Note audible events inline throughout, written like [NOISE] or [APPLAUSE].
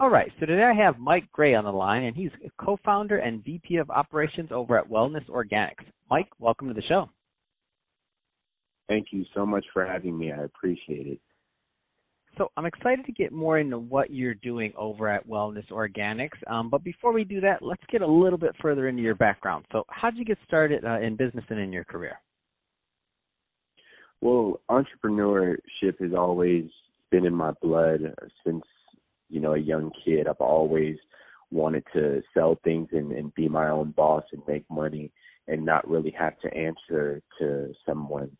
All right, so today I have Mike Gray on the line, and he's co-founder and VP of Operations over at Wellness Organics. Mike, welcome to the show. Thank you so much for having me. I appreciate it. So I'm excited to get more into what you're doing over at Wellness Organics. Um, but before we do that, let's get a little bit further into your background. So how did you get started uh, in business and in your career? Well, entrepreneurship has always been in my blood since you know a young kid. I've always wanted to sell things and, and be my own boss and make money and not really have to answer to someone.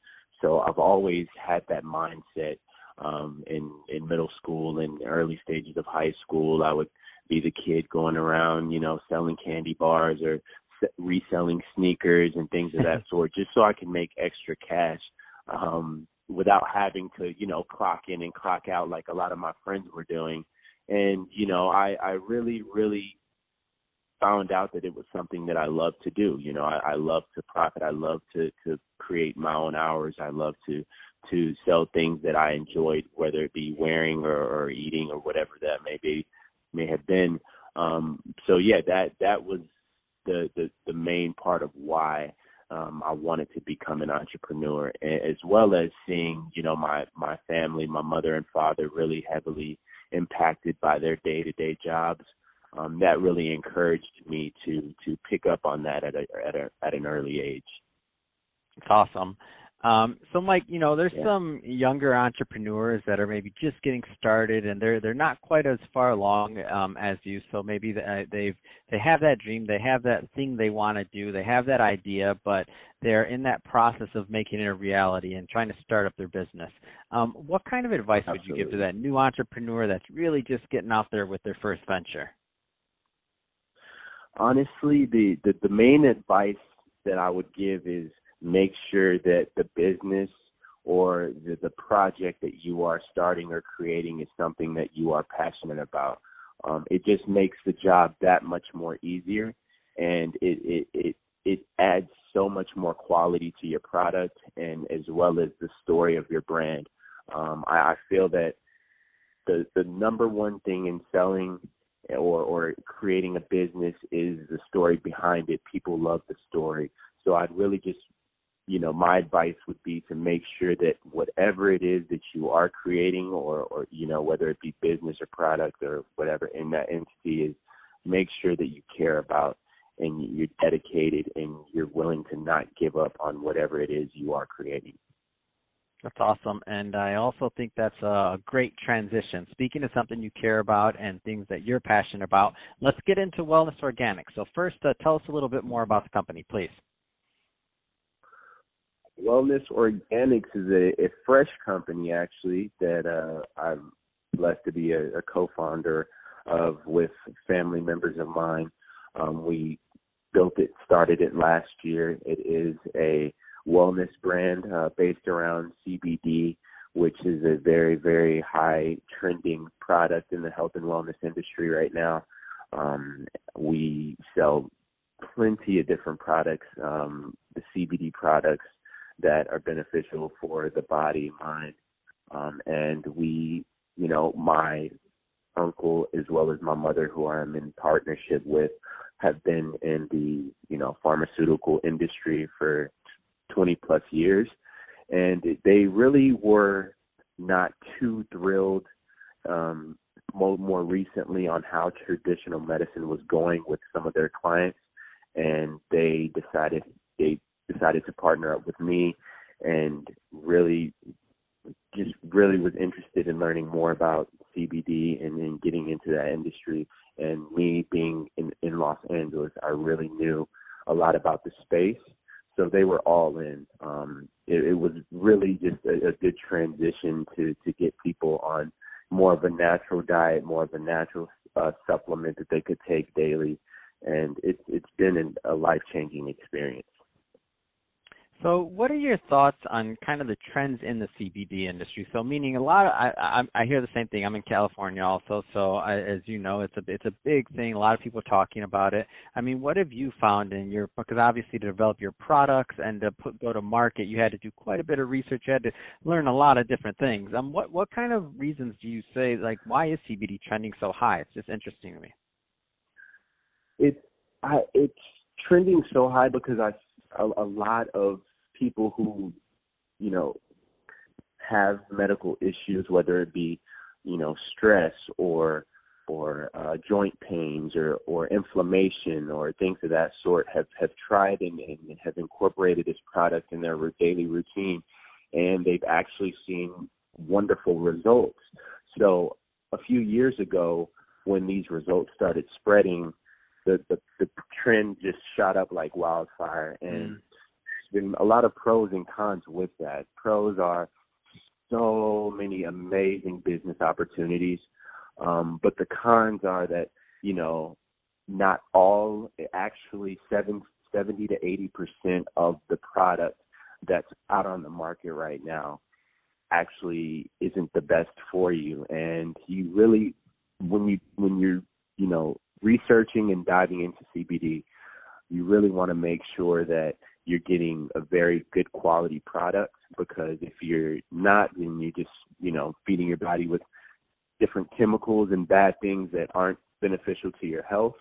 So I've always had that mindset um, in in middle school and early stages of high school. I would be the kid going around, you know, selling candy bars or reselling sneakers and things of that [LAUGHS] sort, just so I can make extra cash um, without having to, you know, clock in and clock out like a lot of my friends were doing. And you know, I I really really found out that it was something that I love to do. You know, I, I love to profit. I love to to create my own hours. I love to to sell things that I enjoyed, whether it be wearing or, or eating or whatever that may be may have been. Um, so yeah, that that was the, the the main part of why um, I wanted to become an entrepreneur, as well as seeing you know my my family, my mother and father, really heavily impacted by their day to day jobs. Um, that really encouraged me to to pick up on that at a at a at an early age. It's awesome. Um, so Mike, you know, there's Yeah. some younger entrepreneurs that are maybe just getting started and they're they're not quite as far along um, as you. So maybe they, uh, they've they have that dream, they have that thing they want to do, they have that idea, but they're in that process of making it a reality and trying to start up their business. Um, what kind of advice would you give to that new entrepreneur that's really just getting out there with their first venture? honestly the, the the main advice that i would give is make sure that the business or the, the project that you are starting or creating is something that you are passionate about um, it just makes the job that much more easier and it it it, it adds so much more quality to your product and as well as the story of your brand um, I, I feel that the the number one thing in selling or or creating a business is the story behind it. People love the story. So I'd really just you know, my advice would be to make sure that whatever it is that you are creating or or you know, whether it be business or product or whatever in that entity is make sure that you care about and you're dedicated and you're willing to not give up on whatever it is you are creating. That's awesome. And I also think that's a great transition. Speaking of something you care about and things that you're passionate about, let's get into Wellness Organic. So, first, uh, tell us a little bit more about the company, please. Wellness Organics is a, a fresh company actually that uh, I'm blessed to be a, a co-founder of with family members of mine. Um, we built it, started it last year. It is a wellness brand uh, based around CBD, which is a very, very high trending product in the health and wellness industry right now. Um, we sell plenty of different products, um, the CBD products that are beneficial for the body, mind, um, and we, you know, my uncle as well as my mother, who I'm in partnership with, have been in the you know pharmaceutical industry for 20 plus years, and they really were not too thrilled um, more, more recently on how traditional medicine was going with some of their clients, and they decided they decided to partner up with me and really just really was interested in learning more about CBD and then getting into that industry. And me being in, in Los Angeles, I really knew a lot about the space. So they were all in. Um, it, it was really just a, a good transition to to get people on more of a natural diet, more of a natural uh, supplement that they could take daily, and it's it's been an, a life changing experience. So, what are your thoughts on kind of the trends in the CBD industry? So, meaning a lot of I I, I hear the same thing. I'm in California also, so I, as you know, it's a it's a big thing. A lot of people talking about it. I mean, what have you found in your because obviously to develop your products and to put go to market, you had to do quite a bit of research. You had to learn a lot of different things. Um, what what kind of reasons do you say like why is CBD trending so high? It's just interesting to me. It's I it's trending so high because I a, a lot of people who, you know, have medical issues, whether it be, you know, stress or or uh, joint pains or or inflammation or things of that sort, have have tried and, and have incorporated this product in their daily routine, and they've actually seen wonderful results. So a few years ago, when these results started spreading, the the, the trend just shot up like wildfire, and mm. been a lot of pros and cons with that. Pros are so many amazing business opportunities, um, but the cons are that you know not all actually seven, 70 to 80 percent of the product that's out on the market right now actually isn't the best for you. And you really when you when you're you know researching and diving into CBD you really want to make sure that you're getting a very good quality product because if you're not then you're just you know feeding your body with different chemicals and bad things that aren't beneficial to your health.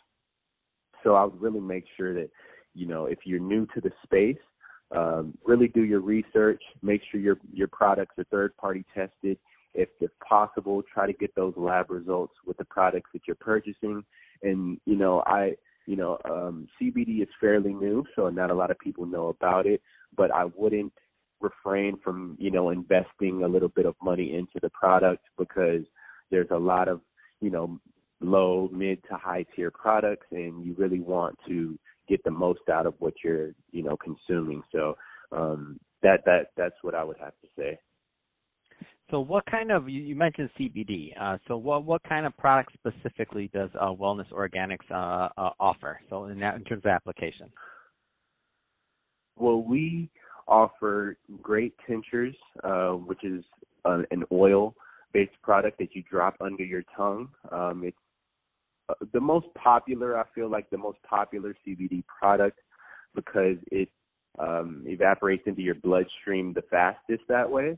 So i would really make sure that you know if you're new to the space um, really do your research make sure your your products are third party tested if if possible try to get those lab results with the products that you're purchasing and you know i you know, um, CBD is fairly new, so not a lot of people know about it. But I wouldn't refrain from, you know, investing a little bit of money into the product because there's a lot of, you know, low, mid to high tier products, and you really want to get the most out of what you're, you know, consuming. So um, that that that's what I would have to say. So what kind of you, you mentioned CBD. Uh, so what what kind of product specifically does uh, Wellness Organics uh, uh, offer? So in that in terms of application. Well, we offer great tinctures, uh, which is uh, an oil-based product that you drop under your tongue. Um, it's the most popular. I feel like the most popular CBD product because it um, evaporates into your bloodstream the fastest that way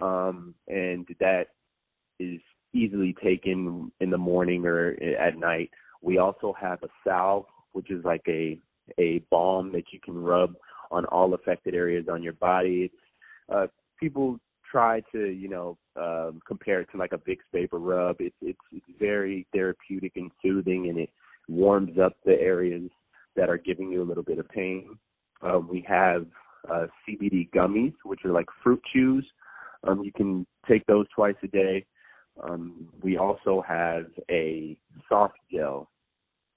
um, and that is easily taken in the morning or at night. We also have a salve, which is like a a balm that you can rub on all affected areas on your body. Uh, people try to, you know, um, compare it to like a Vicks vapor rub. It's it's very therapeutic and soothing, and it warms up the areas that are giving you a little bit of pain. Uh, we have uh, CBD gummies, which are like fruit chews um, you can take those twice a day. Um, we also have a soft gel.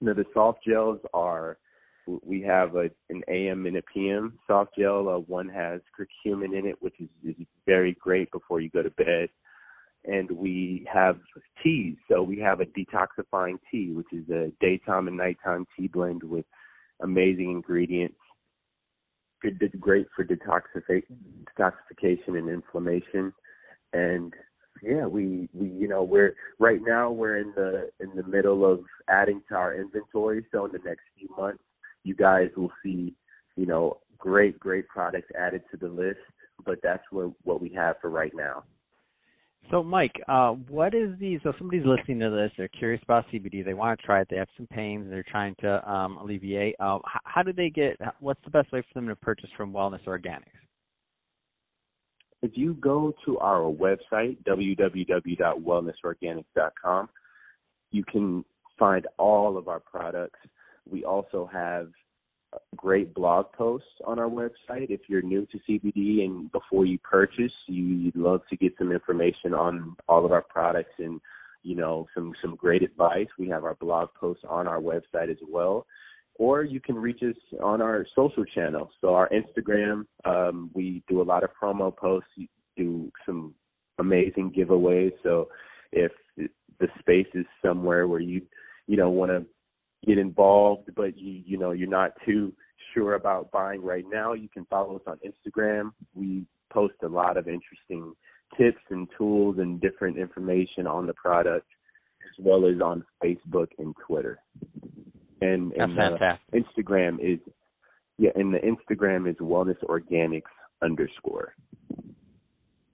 Now the soft gels are we have a, an AM and a PM soft gel. Uh, one has curcumin in it, which is, is very great before you go to bed. And we have teas. So we have a detoxifying tea, which is a daytime and nighttime tea blend with amazing ingredients did great for detoxification, detoxification and inflammation, and yeah, we we you know we're right now we're in the in the middle of adding to our inventory. So in the next few months, you guys will see you know great great products added to the list. But that's what what we have for right now. So, Mike, uh, what is the so somebody's listening to this? They're curious about CBD. They want to try it. They have some pains. They're trying to um, alleviate. Uh, how, how do they get? What's the best way for them to purchase from Wellness Organics? If you go to our website www.wellnessorganics.com, you can find all of our products. We also have great blog posts on our website. If you're new to CBD and before you purchase, you'd love to get some information on all of our products and you know some some great advice. We have our blog posts on our website as well. Or you can reach us on our social channels. So our Instagram, um, we do a lot of promo posts, do some amazing giveaways. So if the space is somewhere where you you know want to get involved, but you you know you're not too sure about buying right now, you can follow us on Instagram. We post a lot of interesting tips and tools and different information on the product, as well as on Facebook and Twitter. And, and uh, fantastic. Instagram is yeah, and the Instagram is Wellness Organics underscore.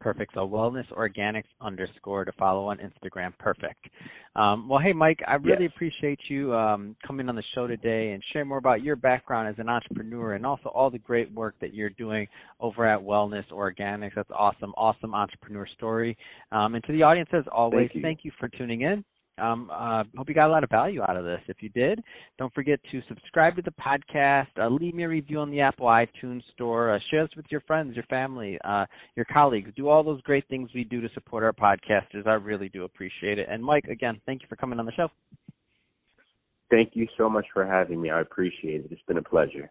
Perfect. So wellness organics underscore to follow on Instagram. Perfect. Um, well, hey, Mike, I really yes. appreciate you um, coming on the show today and sharing more about your background as an entrepreneur and also all the great work that you're doing over at Wellness Organics. That's awesome. Awesome entrepreneur story. Um, and to the audience, as always, thank you, thank you for tuning in. Um, uh, hope you got a lot of value out of this. If you did, don't forget to subscribe to the podcast, uh, leave me a review on the Apple iTunes Store, uh, share this with your friends, your family, uh, your colleagues. Do all those great things we do to support our podcasters. I really do appreciate it. And Mike, again, thank you for coming on the show. Thank you so much for having me. I appreciate it. It's been a pleasure.